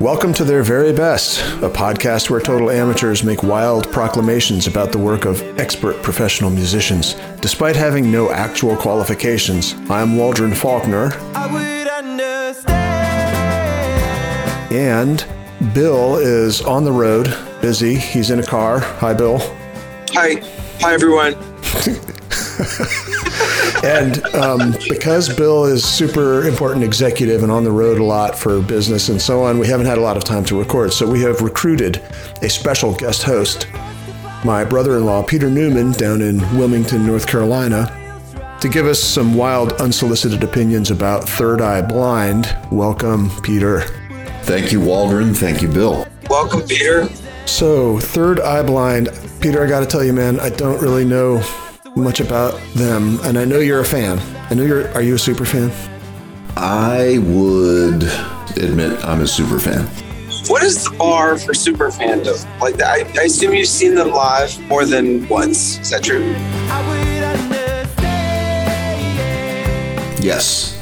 Welcome to Their Very Best, a podcast where total amateurs make wild proclamations about the work of expert professional musicians. Despite having no actual qualifications, I'm Waldron Faulkner, I would understand. and Bill is on the road, busy. He's in a car. Hi, Bill. Hi, hi everyone. And um, because Bill is super important executive and on the road a lot for business and so on, we haven't had a lot of time to record. So we have recruited a special guest host, my brother-in-law Peter Newman, down in Wilmington, North Carolina, to give us some wild, unsolicited opinions about Third Eye Blind. Welcome, Peter. Thank you, Waldron. Thank you, Bill. Welcome, Peter. So, Third Eye Blind, Peter, I got to tell you, man, I don't really know much about them, and I know you're a fan. I know you're. Are you a super fan? I would admit I'm a super fan. What is the bar for super fandom? Like, I, I assume you've seen them live more than once. Is that true? I would understand. Yes.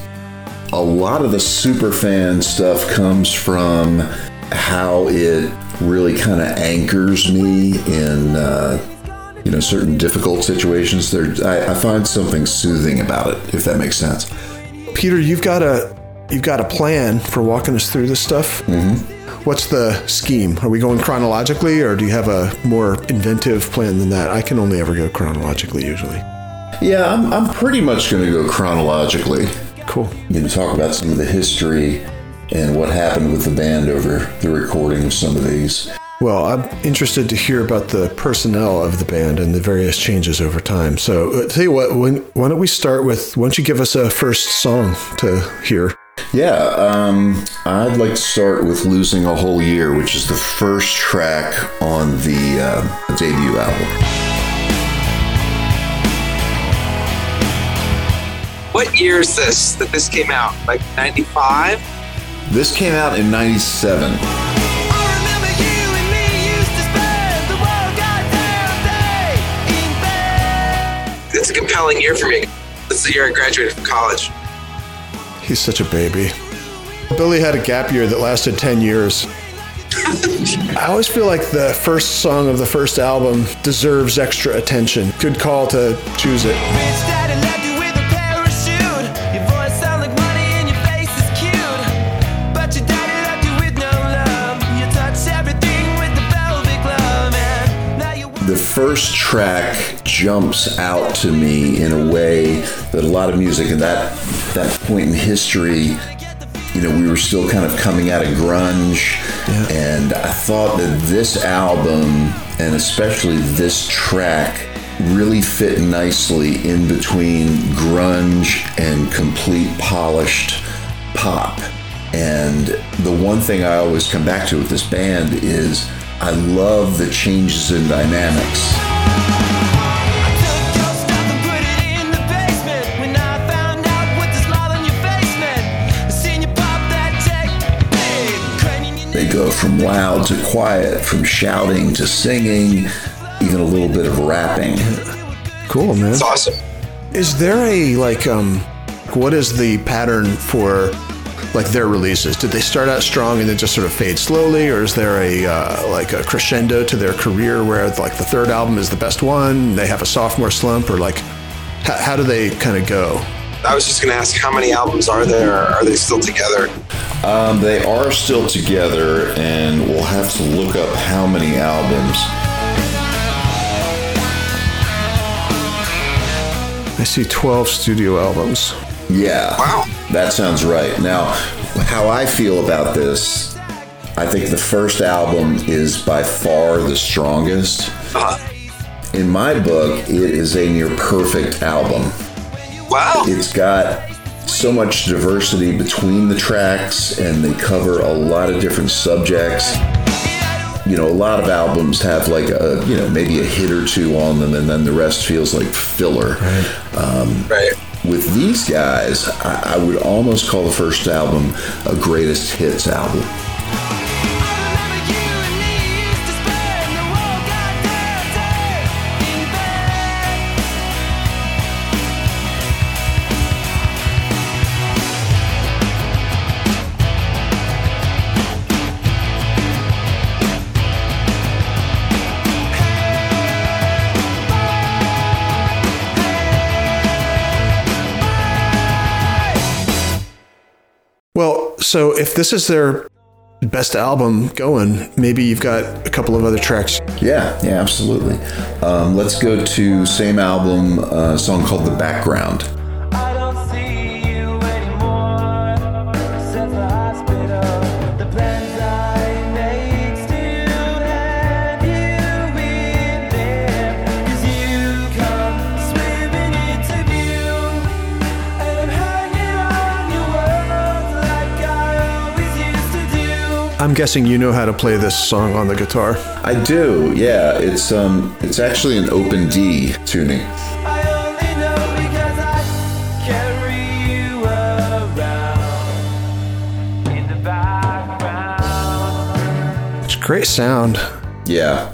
A lot of the super fan stuff comes from how it really kind of anchors me in, uh, you know, certain difficult situations. There, I, I find something soothing about it, if that makes sense. Peter, you've got a you've got a plan for walking us through this stuff. Mm-hmm. What's the scheme? Are we going chronologically, or do you have a more inventive plan than that? I can only ever go chronologically usually. Yeah, I'm, I'm pretty much going to go chronologically. Cool. you know, talk about some of the history and what happened with the band over the recording of some of these. Well, I'm interested to hear about the personnel of the band and the various changes over time. So, uh, tell you what, when, why don't we start with? Why don't you give us a first song to hear? Yeah, um, I'd like to start with Losing a Whole Year, which is the first track on the uh, debut album. What year is this that this came out? Like 95? This came out in 97. It's a compelling year for me. This is the year I graduated from college. He's such a baby. Billy had a gap year that lasted 10 years. I always feel like the first song of the first album deserves extra attention. Good call to choose it. Rich daddy left you with a parachute. Your voice sound like money and your face is cute. But your daddy left you with no love. You touch everything with the velvet glove, and now you The first track jumps out to me in a way that a lot of music in that that point in history, you know, we were still kind of coming out of grunge, and I thought that this album and especially this track really fit nicely in between grunge and complete polished pop. And the one thing I always come back to with this band is I love the changes in dynamics. Craning They go from loud to quiet, from shouting to singing, even a little bit of rapping. Cool, man. It's awesome. Is there a like um what is the pattern for like their releases? Did they start out strong and then just sort of fade slowly, or is there a uh, like a crescendo to their career where like the third album is the best one? They have a sophomore slump, or like how, how do they kind of go? I was just going to ask how many albums are there? Are they still together? Um, they are still together, and we'll have to look up how many albums. I see twelve studio albums. Yeah. Wow. That sounds right. Now, how I feel about this, I think the first album is by far the strongest. Uh, In my book, it is a near perfect album. Wow. It's got so much diversity between the tracks, and they cover a lot of different subjects. You know, a lot of albums have like a, you know, maybe a hit or two on them, and then the rest feels like filler. Right. Um, with these guys, I, I would almost call the first album a greatest hits album. So if this is their best album going, maybe you've got a couple of other tracks. Yeah, yeah, absolutely. Um, let's go to same album, uh, song called "The Background." I'm guessing you know how to play this song on the guitar. I do. Yeah, it's um, it's actually an open D tuning. I only know because I carry you around in the background. It's great sound. Yeah,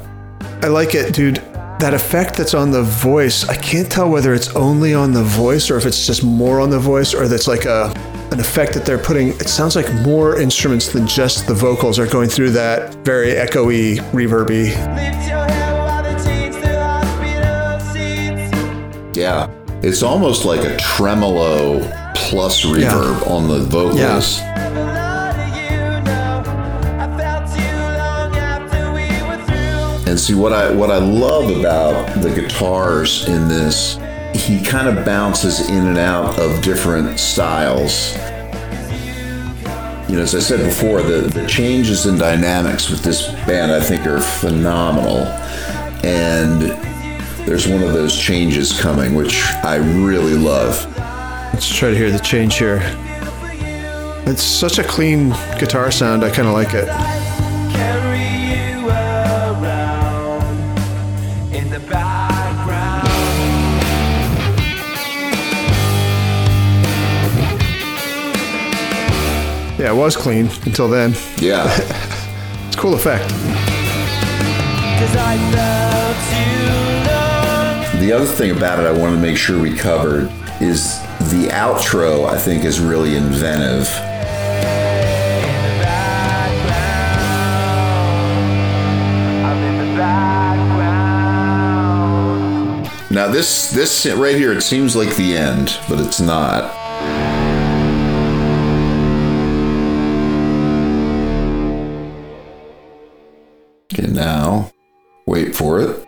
I like it, dude. That effect that's on the voice, I can't tell whether it's only on the voice or if it's just more on the voice or that's like a an effect that they're putting. It sounds like more instruments than just the vocals are going through that very echoey, reverby. Lift your head while they change the hospital seats. yeah. It's almost like a tremolo plus reverb on the vocals. Never lie to you, no. I felt you long after we were through. And see what I what I love about the guitars in this, he kind of bounces in and out of different styles. You know, as I said before, the, the changes in dynamics with this band I think are phenomenal. And there's one of those changes coming, which I really love. Let's try to hear the change here. It's such a clean guitar sound. I kind of like it. Yeah, it was clean until then. Yeah. It's a cool effect. I felt you long. The other thing about it I wanted to make sure we covered is the outro, I think, is really inventive. Now this this right here, it seems like the end, but it's not. Wait for it.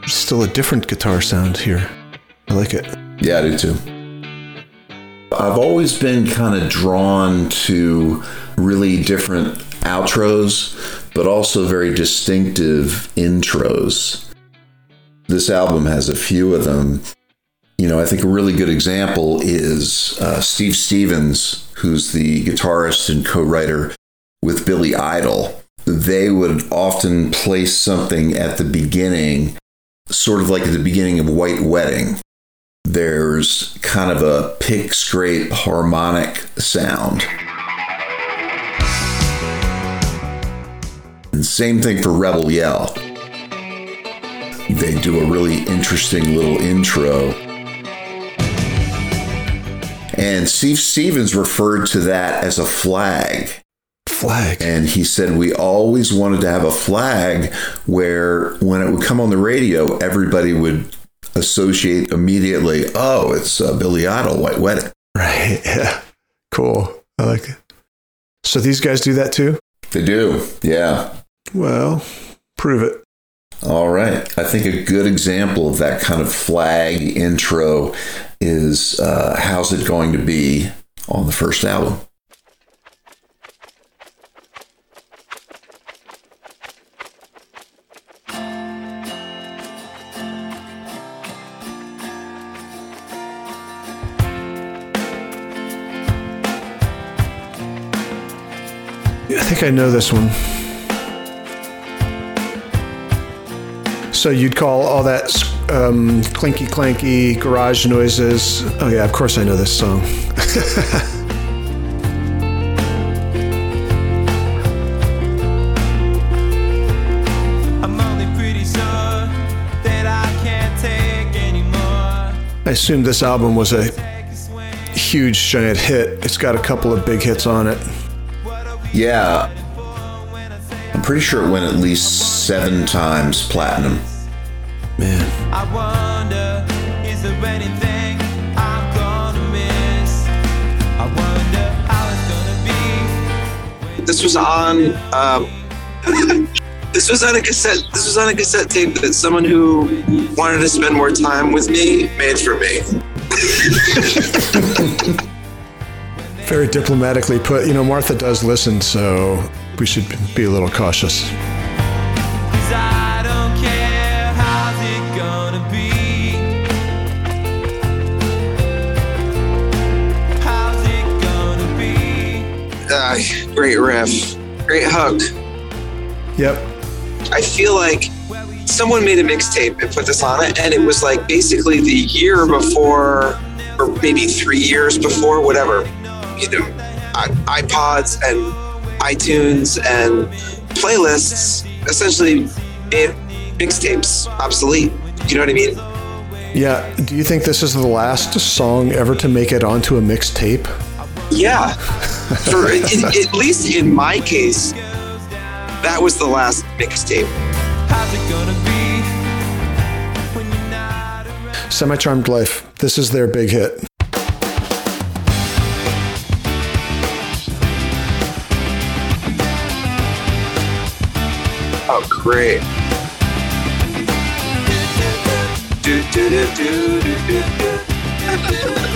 There's still a different guitar sound here. I like it. Yeah, I do too. I've always been kind of drawn to really different outros, but also very distinctive intros. This album has a few of them. You know, I think a really good example is uh, Steve Stevens, who's the guitarist and co writer with Billy Idol. They would often place something at the beginning, sort of like at the beginning of White Wedding there's kind of a pick scrape harmonic sound. And same thing for Rebel Yell. They do a really interesting little intro. And Steve Stevens referred to that as a flag. Flag. And he said we always wanted to have a flag where when it would come on the radio, everybody would associate immediately, oh, it's uh, Billy Idol, White Wedding. Right. Yeah. Cool. I like it. So these guys do that too? They do, yeah. Well, prove it. All right. I think a good example of that kind of flag intro is uh, How's It Going to Be on the first album. I think I know this one. So you'd call all that um, clinky clanky garage noises. Oh yeah, of course I know this song. I'm only pretty sure that I can't take anymore. I assume this album was a Take a swing. huge giant hit. It's got a couple of big hits on it. What are we Yeah. for when I say I'm I'm pretty sure it went at least seven times platinum. Man. I wonder, is there anything I'm gonna miss? I wonder how it's gonna be. This was on. Um, this was on a cassette. This was on a cassette tape that someone who wanted to spend more time with me made for me. Very diplomatically put. You know, Martha does listen, so we should be a little cautious. Great riff, great hook. Yep. I feel like someone made a mixtape and put this on it, and it was like basically the year before, or maybe three years before, whatever. You know, iPods and iTunes and playlists essentially made mixtapes obsolete. You know what I mean? Yeah. Do you think this is the last song ever to make it onto a mixtape? Yeah. For in, at least in my case, that was the last mixtape. How's it gonna be when you're not? Semi Charmed Life. This is their big hit. Oh, great. Do, do, do, do, do, do,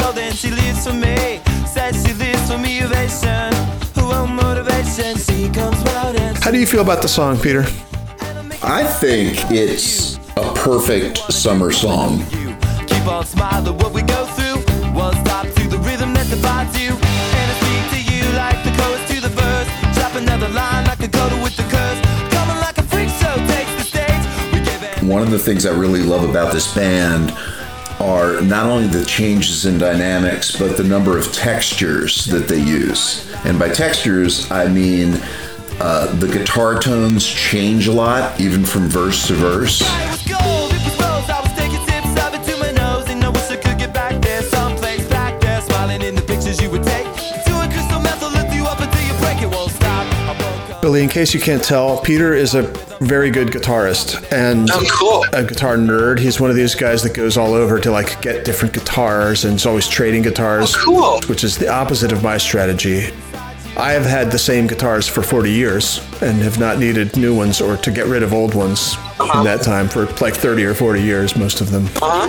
living, she golden, she lives for me. Says she lives for me, ovation. Who want motivation? She comes round and How do you feel about the song, Peter? I think it's a perfect summer song. Keep on smiling what we go through. One stop to the rhythm that divides you. And I speak to you like the chorus to the verse. Drop another line like a coda with the curse. Coming like a freak show takes the stage. We give. One of the things I really love about this band are not only the changes in dynamics, but the number of textures that they use. And by textures, I mean uh, the guitar tones change a lot, even from verse to verse. Woke. Billy, in case you can't tell, Peter is a very good guitarist and Oh, cool. a guitar nerd. He's one of these guys that goes all over to like get different guitars and is always trading guitars. Oh, cool. Which is the opposite of my strategy. I have had the same guitars for 40 years and have not needed new ones or to get rid of old ones in that time for like 30 or 40 years, most of them. Uh-huh.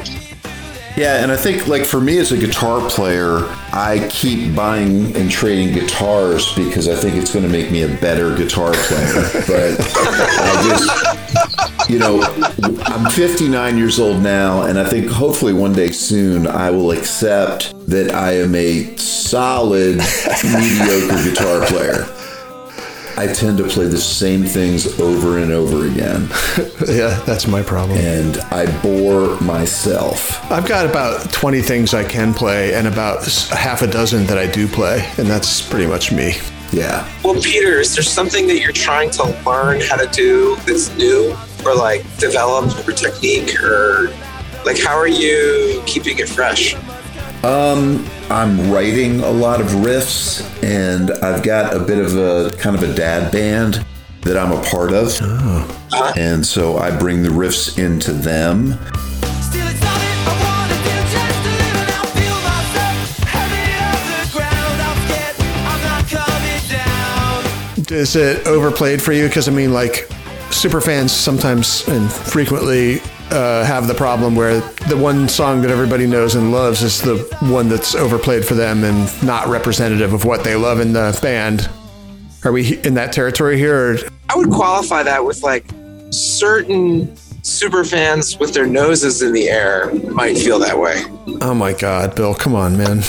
Yeah, and I think like for me as a guitar player, I keep buying and trading guitars because I think it's going to make me a better guitar player. but I just, you know, I'm 59 years old now, and I think hopefully one day soon I will accept that I am a solid mediocre guitar player. I tend to play the same things over and over again, yeah, that's my problem. and I bore myself. I've got about 20 things I can play and about half a dozen that I do play, and that's pretty much me. Yeah. Well, Peter, is there something that you're trying to learn how to do that's new or like develop or technique or like how are you keeping it fresh? Um, I'm writing a lot of riffs, and I've got a bit of a kind of a dad band that I'm a part of. Ah. And so I bring the riffs into them. Still it's not it I wanna do just to live and I feel myself heavy off the ground. I'm scared I'm not coming down. Is it overplayed for you? Because I mean, like, super fans sometimes and frequently uh, have the problem where the one song that everybody knows and loves is the one that's overplayed for them and not representative of what they love in the band. Are we in that territory here? Or? I would qualify that with like certain super fans with their noses in the air might feel that way. Oh my God, Bill, come on, man.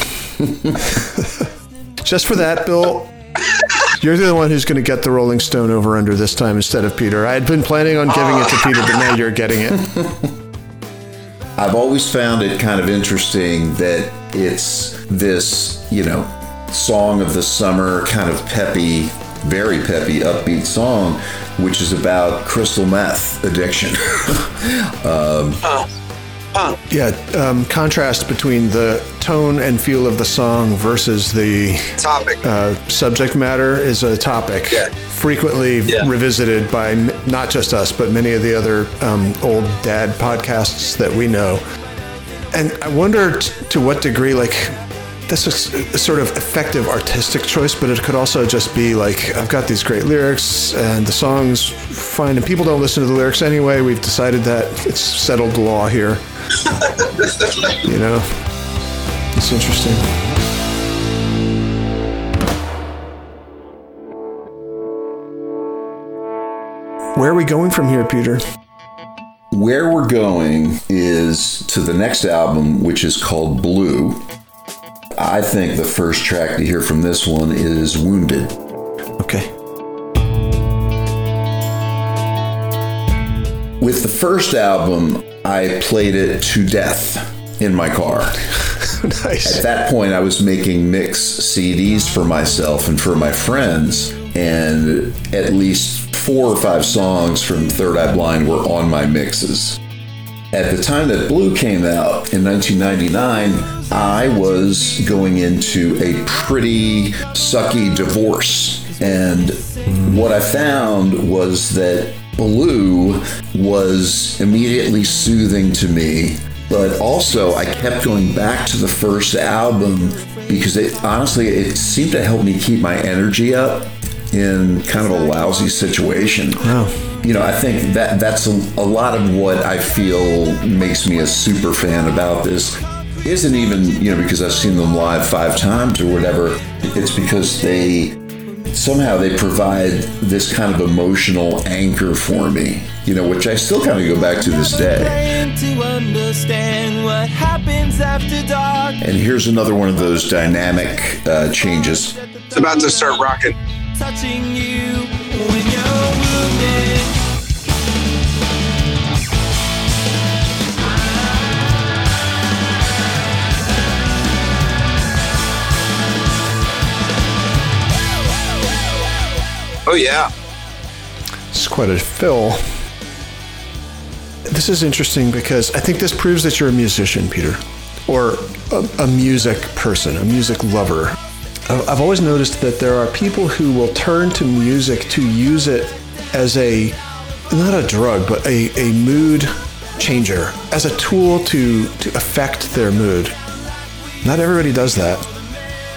Just for that, Bill, you're the one who's going to get the Rolling Stone over under this time instead of Peter. I had been planning on giving it to Peter, but now you're getting it. I've always found it kind of interesting that it's this, you know, song of the summer, kind of peppy, very peppy, upbeat song, which is about crystal meth addiction. um, Huh. Yeah, um, contrast between the tone and feel of the song versus the Topic. uh, subject matter is a topic Yeah. frequently Yeah. revisited by m- not just us, but many of the other um, old dad podcasts that we know. And I wonder t- to what degree, like, this is a sort of effective artistic choice, but it could also just be like, I've got these great lyrics and the song's fine, and people don't listen to the lyrics anyway. We've decided that it's settled law here. you know? It's interesting. Where are we going from here, Peter? Where we're going is to the next album, which is called Blue. I think the first track to hear from this one is Wounded. Okay. With the first album, I played it to death in my car. nice. At that point, I was making mix CDs for myself and for my friends, and at least four or five songs from Third Eye Blind were on my mixes. At the time that Blue came out in 1999, I was going into a pretty sucky divorce. And what I found was that Blue was immediately soothing to me, but also I kept going back to the first album because it honestly it seemed to help me keep my energy up in kind of a lousy situation. Wow. You know, I think that that's a, a lot of what I feel makes me a super fan about this. Isn't even, you know, because I've seen them live five times or whatever. It's because they somehow they provide this kind of emotional anchor for me, you know, which I still kind of go back to this day. To understand what happens after dark. And here's another one of those dynamic uh, changes. It's about to start rocking. Touching you when you're wounded. Oh yeah. It's quite a fill. This is interesting because I think this proves that you're a musician, Peter, or a, a music person, a music lover. I've always noticed that there are people who will turn to music to use it as a, not a drug, but a, a mood changer, as a tool to, to affect their mood. Not everybody does that.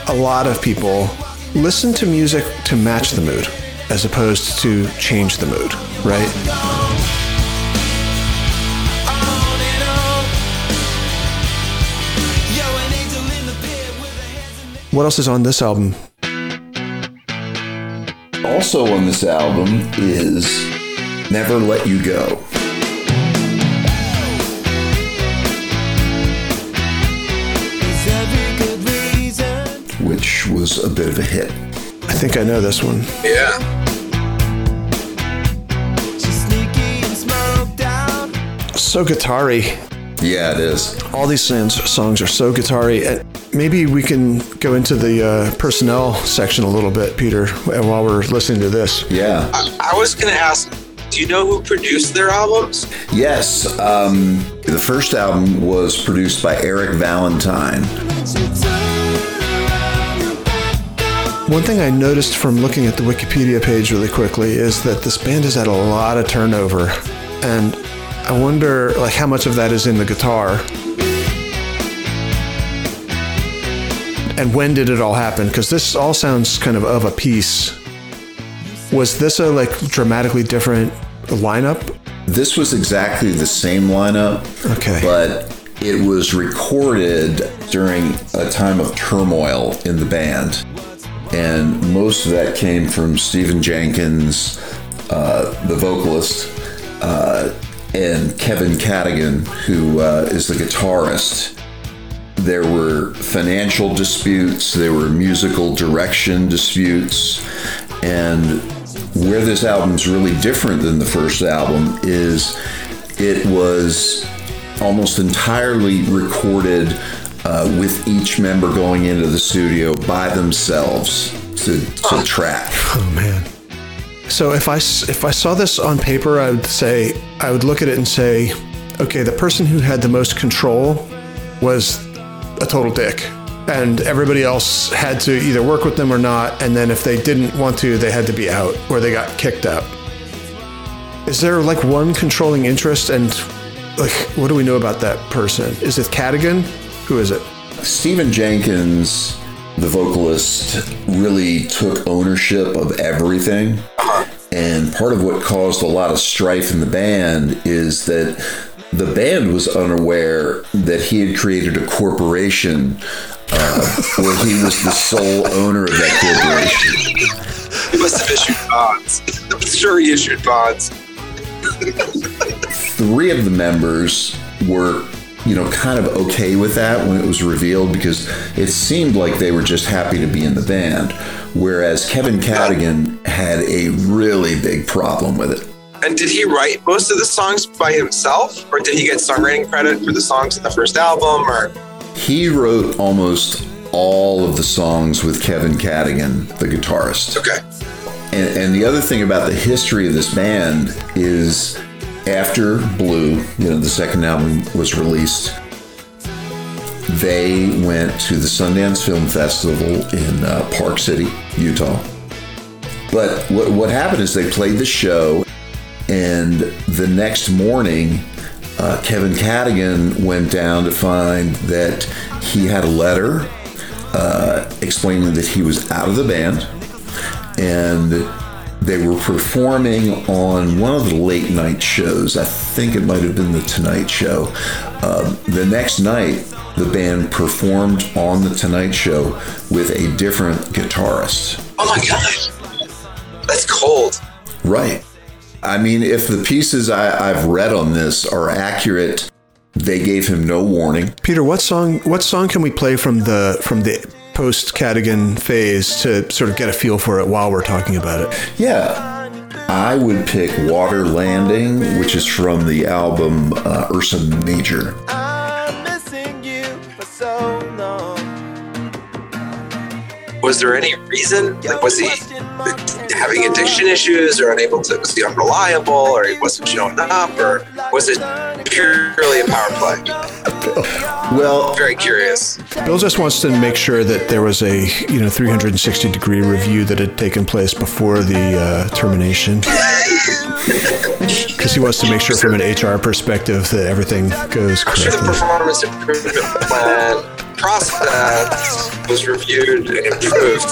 A lot of people listen to music to match the mood as opposed to change the mood, right? What else is on this album? Also on this album is Never Let You Go. Is every good reason. which was a bit of a hit. I think I know this one. Yeah. She's sneaky and smoked out. So guitar-y. Yeah, it is. All these songs, songs are so guitar-y. And Maybe we can go into the uh, personnel section a little bit, Peter, while we're listening to this. Yeah. I, I was gonna ask, do you know who produced their albums? Yes. Um, the first album was produced by Eric Valentine. She turned around the back door. One thing I noticed from looking at the Wikipedia page really quickly is that this band has had a lot of turnover, and I wonder like how much of that is in the guitar. And when did it all happen? Because this all sounds kind of of a piece. Was this a like dramatically different lineup? This was exactly the same lineup, Okay. but it was recorded during a time of turmoil in the band. And most of that came from Stephan Jenkins, uh, the vocalist, uh, and Kevin Cadogan, who uh, is the guitarist. There were financial disputes, there were musical direction disputes, and where this album's really different than the first album is it was almost entirely recorded uh, with each member going into the studio by themselves to, to track. Oh man. So if I if I saw this on paper, I would say I would look at it and say, okay, the person who had the most control was a total dick. And everybody else had to either work with them or not. And then if they didn't want to, they had to be out or they got kicked out. Is there like one controlling interest? And like, what do we know about that person? Is it Cadogan? Who is it? Stephan Jenkins, the vocalist, really took ownership of everything. And part of what caused a lot of strife in the band is that the band was unaware that he had created a corporation uh, where he was the sole owner of that corporation. He must have issued bonds. I'm sure he issued bonds. Three of the members were, you know, kind of okay with that when it was revealed because it seemed like they were just happy to be in the band. Whereas Kevin Cadogan had a really big problem with it. And did he write most of the songs by himself, or did he get songwriting credit for the songs in the first album? Or He wrote almost all of the songs with Kevin Cadogan, the guitarist. okay, And, and the other thing about the history of this band is after Blue, you know, the second album was released, they went to the Sundance Film Festival in uh, Park City, Utah. But what, what happened is they played the show, and the next morning, uh, Kevin Cadogan went down to find that he had a letter uh, explaining that he was out of the band and they were performing on one of the late night shows. I think it might have been the Tonight Show. Um, the next night, the band performed on the Tonight Show with a different guitarist. oh my god, that's cold. Right. I mean, if the pieces I, I've read on this are accurate, they gave him no warning. Peter, what song? What song can we play from the from the post Cadogan phase to sort of get a feel for it while we're talking about it? Yeah. I would pick Water Landing, which is from the album uh, Ursa Major. Was there any reason? Like, was he having addiction issues, or unable to? Was he unreliable, or he wasn't showing up, or was it purely a power play? Well, Very curious. Bill just wants to make sure that there was a you know 360 degree review that had taken place before the uh, termination, because he wants to make sure from an HR perspective that everything goes I'm sure the performance improvement plan process was reviewed and improved.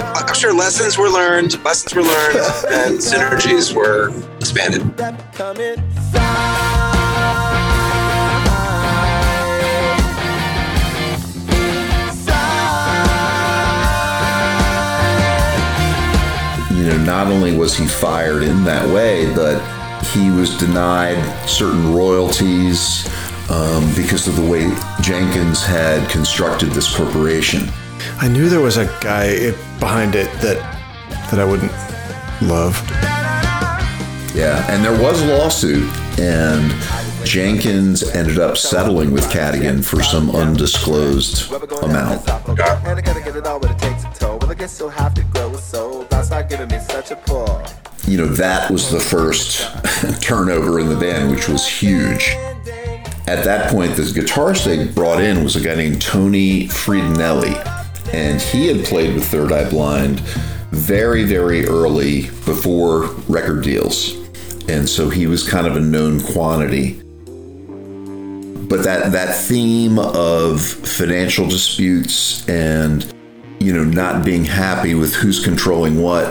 I'm sure lessons were learned, lessons were learned, and synergies were expanded. You know, not only was he fired in that way, but he was denied certain royalties um, because of the way Jenkins had constructed this corporation. I knew there was a guy behind it that that I wouldn't love. Yeah, and there was a lawsuit, and Jenkins ended up settling with Cadogan for some undisclosed amount. And I gotta get it all, but it takes a toll. Well, I guess you'll have to grow a soul. God's not giving me such a pull. You know, that was the first turnover in the band, which was huge. At that point, the guitarist they brought in was a guy named Tony Fredianelli, and he had played with Third Eye Blind very, very early before record deals. And so he was kind of a known quantity. But that, that theme of financial disputes and you know not being happy with who's controlling what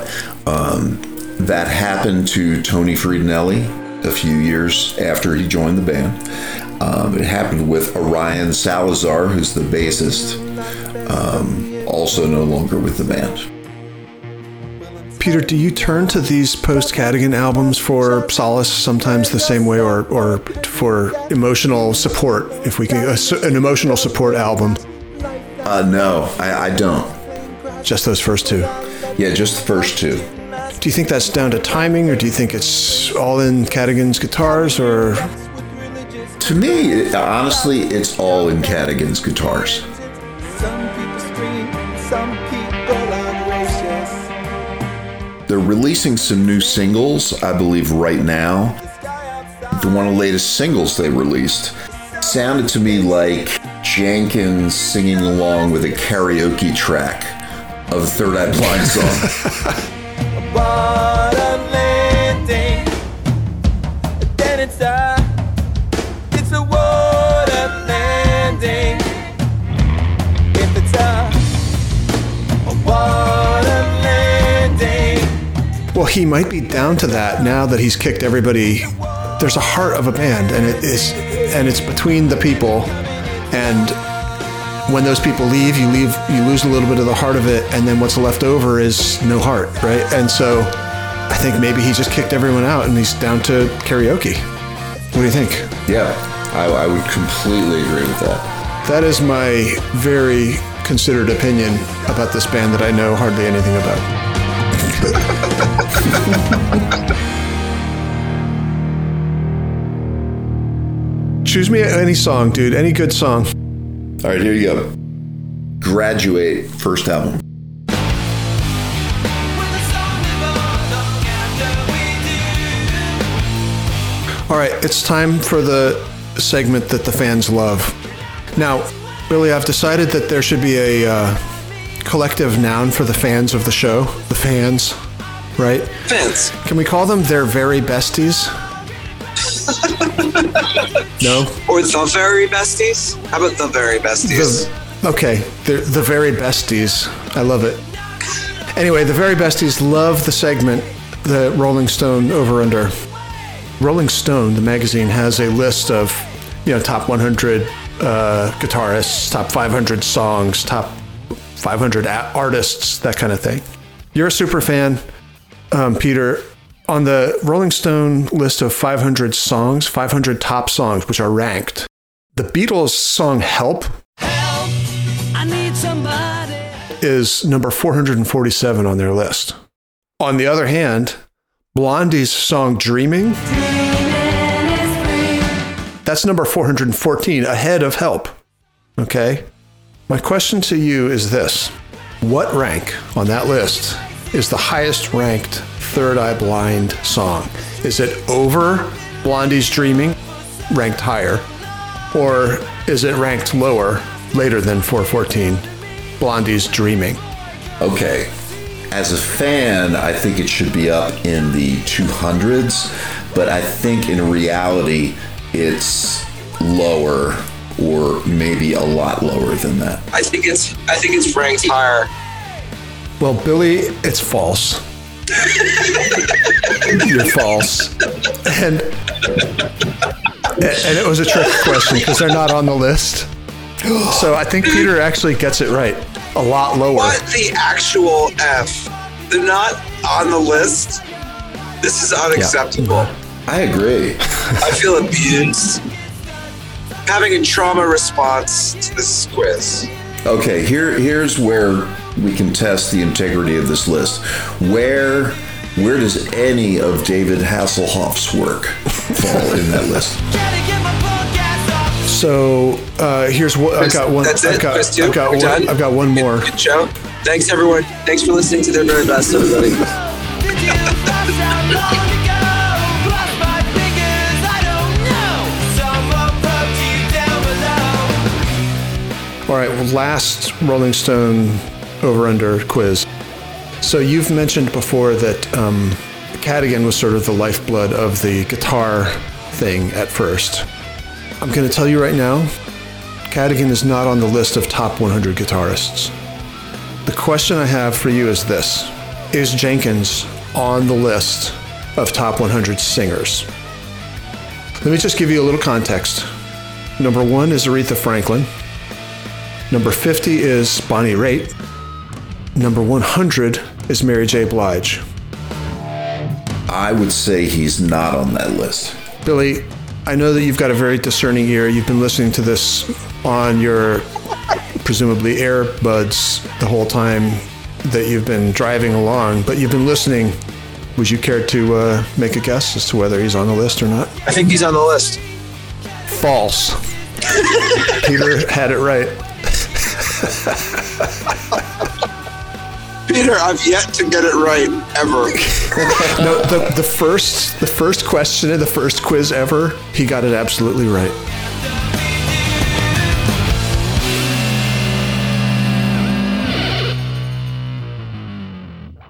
um, that happened to Tony Fredianelli a few years after he joined the band. Um, it happened with Arion Salazar, who's the bassist, um, also no longer with the band. Peter, do you turn to these post Cadogan albums for solace sometimes the same way, or or for emotional support? If we can, an emotional support album, Uh, no, I, I don't. just those first two. Yeah, just the first two. Do you think that's down to timing, or do you think it's all in Cadogan's guitars, or To me, honestly, it's all in Cadogan's guitars. They're releasing some new singles, I believe, right now the one of the latest singles they released, sounded to me like Jenkins singing along with a karaoke track of a Third Eye Blind song. he might be down to that now that he's kicked everybody. There's a heart of a band, and it is, and it's between the people. And when those people leave, you leave, you lose a little bit of the heart of it, and then what's left over is no heart, right? And so, I think maybe he just kicked everyone out, and he's down to karaoke. What do you think? yeah, I, I would completely agree with that. That is my very considered opinion about this band that I know hardly anything about. Choose me any song, dude. Any good song. All right, here you go. Graduate, first album. All right, it's time for the segment that the fans love. Now, Billy, I've decided that there should be a uh, collective noun for the fans of the show. The fans, right? Fans. Can we call them their very besties? no? Or the very besties? How about the very besties? The, okay, the, the very besties. I love it. Anyway, the very besties love the segment, the Rolling Stone over under. Rolling Stone, the magazine, has a list of, you know, top 100 uh, guitarists, top 500 songs, top 500 a- artists, that kind of thing. You're a super fan, um, Peter. On the Rolling Stone list of 500 songs, 500 top songs, which are ranked, the Beatles song Help I need somebody. is number 447 on their list. On the other hand, Blondie's song Dreaming, that's number 414, ahead of Help. Okay? My question to you is this What rank on that list is the highest ranked Third Eye Blind song? Is it over Blondie's Dreaming, ranked higher? Or is it ranked lower, later than 414, Blondie's Dreaming? Okay. As a fan, I think it should be up in the 200s, but I think in reality, it's lower or maybe a lot lower than that. I think it's I think it's ranked higher. Well, Billy, it's false. You're false. And and it was a trick question because they're not on the list. So I think Peter actually gets it right. A lot lower. What the actual F? They're not on the list. This is unacceptable. I agree. I feel abused. Having a trauma response to this quiz. Okay, here here's where we can test the integrity of this list. Where where does any of David Hasselhoff's work fall in that list? Gotta get my podcast off. So uh, here's what I've got one. That's it. I've got, Chris. I've got We're one. done? I've got one more. Good show. Thanks everyone. Thanks for listening to their very best, everybody. All right, well, last Rolling Stone over under quiz. So you've mentioned before that um, Cadogan was sort of the lifeblood of the guitar thing at first. I'm going to tell you right now, Cadogan is not on the list of top 100 guitarists. The question I have for you is this Is Jenkins on the list of top 100 singers? Let me just give you a little context. Number one is Aretha Franklin. Number 50 is Bonnie Raitt. Number 100 is Mary J. Blige. I would say he's not on that list. Billy, I know that you've got a very discerning ear. You've been listening to this on your presumably earbuds the whole time that you've been driving along, but you've been listening. Would you care to uh, make a guess as to whether he's on the list or not? I think he's on the list. False. Peter had it right. Peter, I've yet to get it right ever. No, the, the first the first question in the first quiz ever, he got it absolutely right.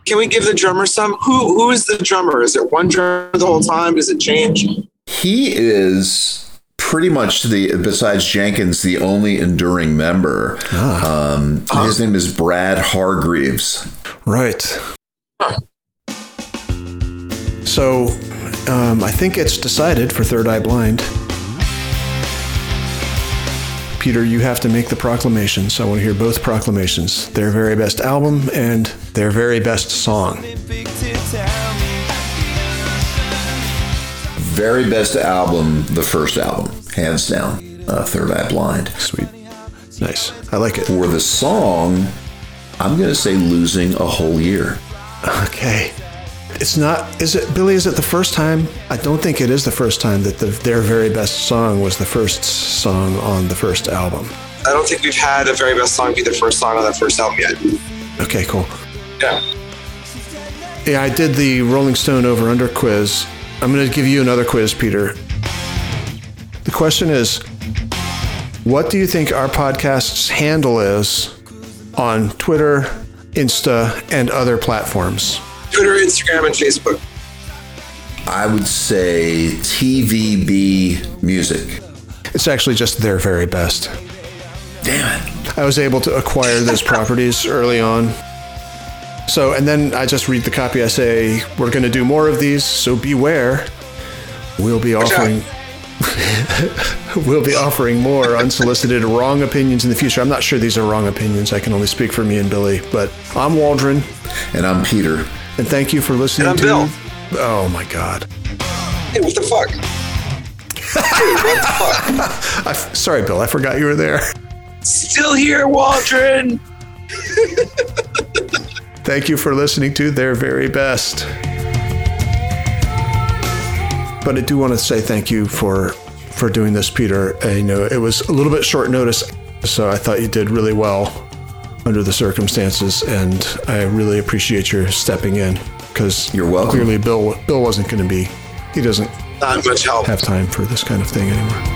Can we give the drummer some? Who who is the drummer? Is it one drummer the whole time? Does it change? He is pretty much the besides Jenkins the only enduring member. Um, his name is Brad Hargreaves. Right. So, um, I think it's decided for Third Eye Blind. Peter, you have to make the proclamations. I want to hear both proclamations their very best album and their very best song. Big to tell me. Very best album, the first album, hands down. Uh, Third Eye Blind. Sweet. Nice. I like it. For the song, I'm going to say "Losing a Whole Year." Okay. It's not, is it, Billy, is it the first time? I don't think it is the first time that the, their very best song was the first song on the first album. I don't think we've had a very best song be the first song on that first album yet. Okay, cool. Yeah. Yeah, I did the Rolling Stone over under quiz. I'm going to give you another quiz, Peter. The question is What do you think our podcast's handle is on Twitter, Insta, and other platforms? Twitter, Instagram, and Facebook. I would say TVB Music. It's actually just their very best. Damn it. I was able to acquire those properties early on. So, and then I just read the copy. I say, we're going to do more of these, so beware. We'll be out. offering. we'll be offering more unsolicited wrong opinions in the future. I'm not sure these are wrong opinions. I can only speak for me and Billy, but I'm Waldron, And I'm Peter. and thank you for listening And I'm to. Bill. Oh my God! Hey, what the fuck? Dude, what the fuck? I, sorry, Bill. I forgot you were there. Still here, Waldron. Thank you for listening to their very best. But I do want to say thank you for for doing this, Peter. Uh, I know it was a little bit short notice, so I thought you did really well under the circumstances, and I really appreciate your stepping in because You're welcome. Clearly, Bill Bill wasn't going to be. He doesn't Not much help. have time for this kind of thing anymore.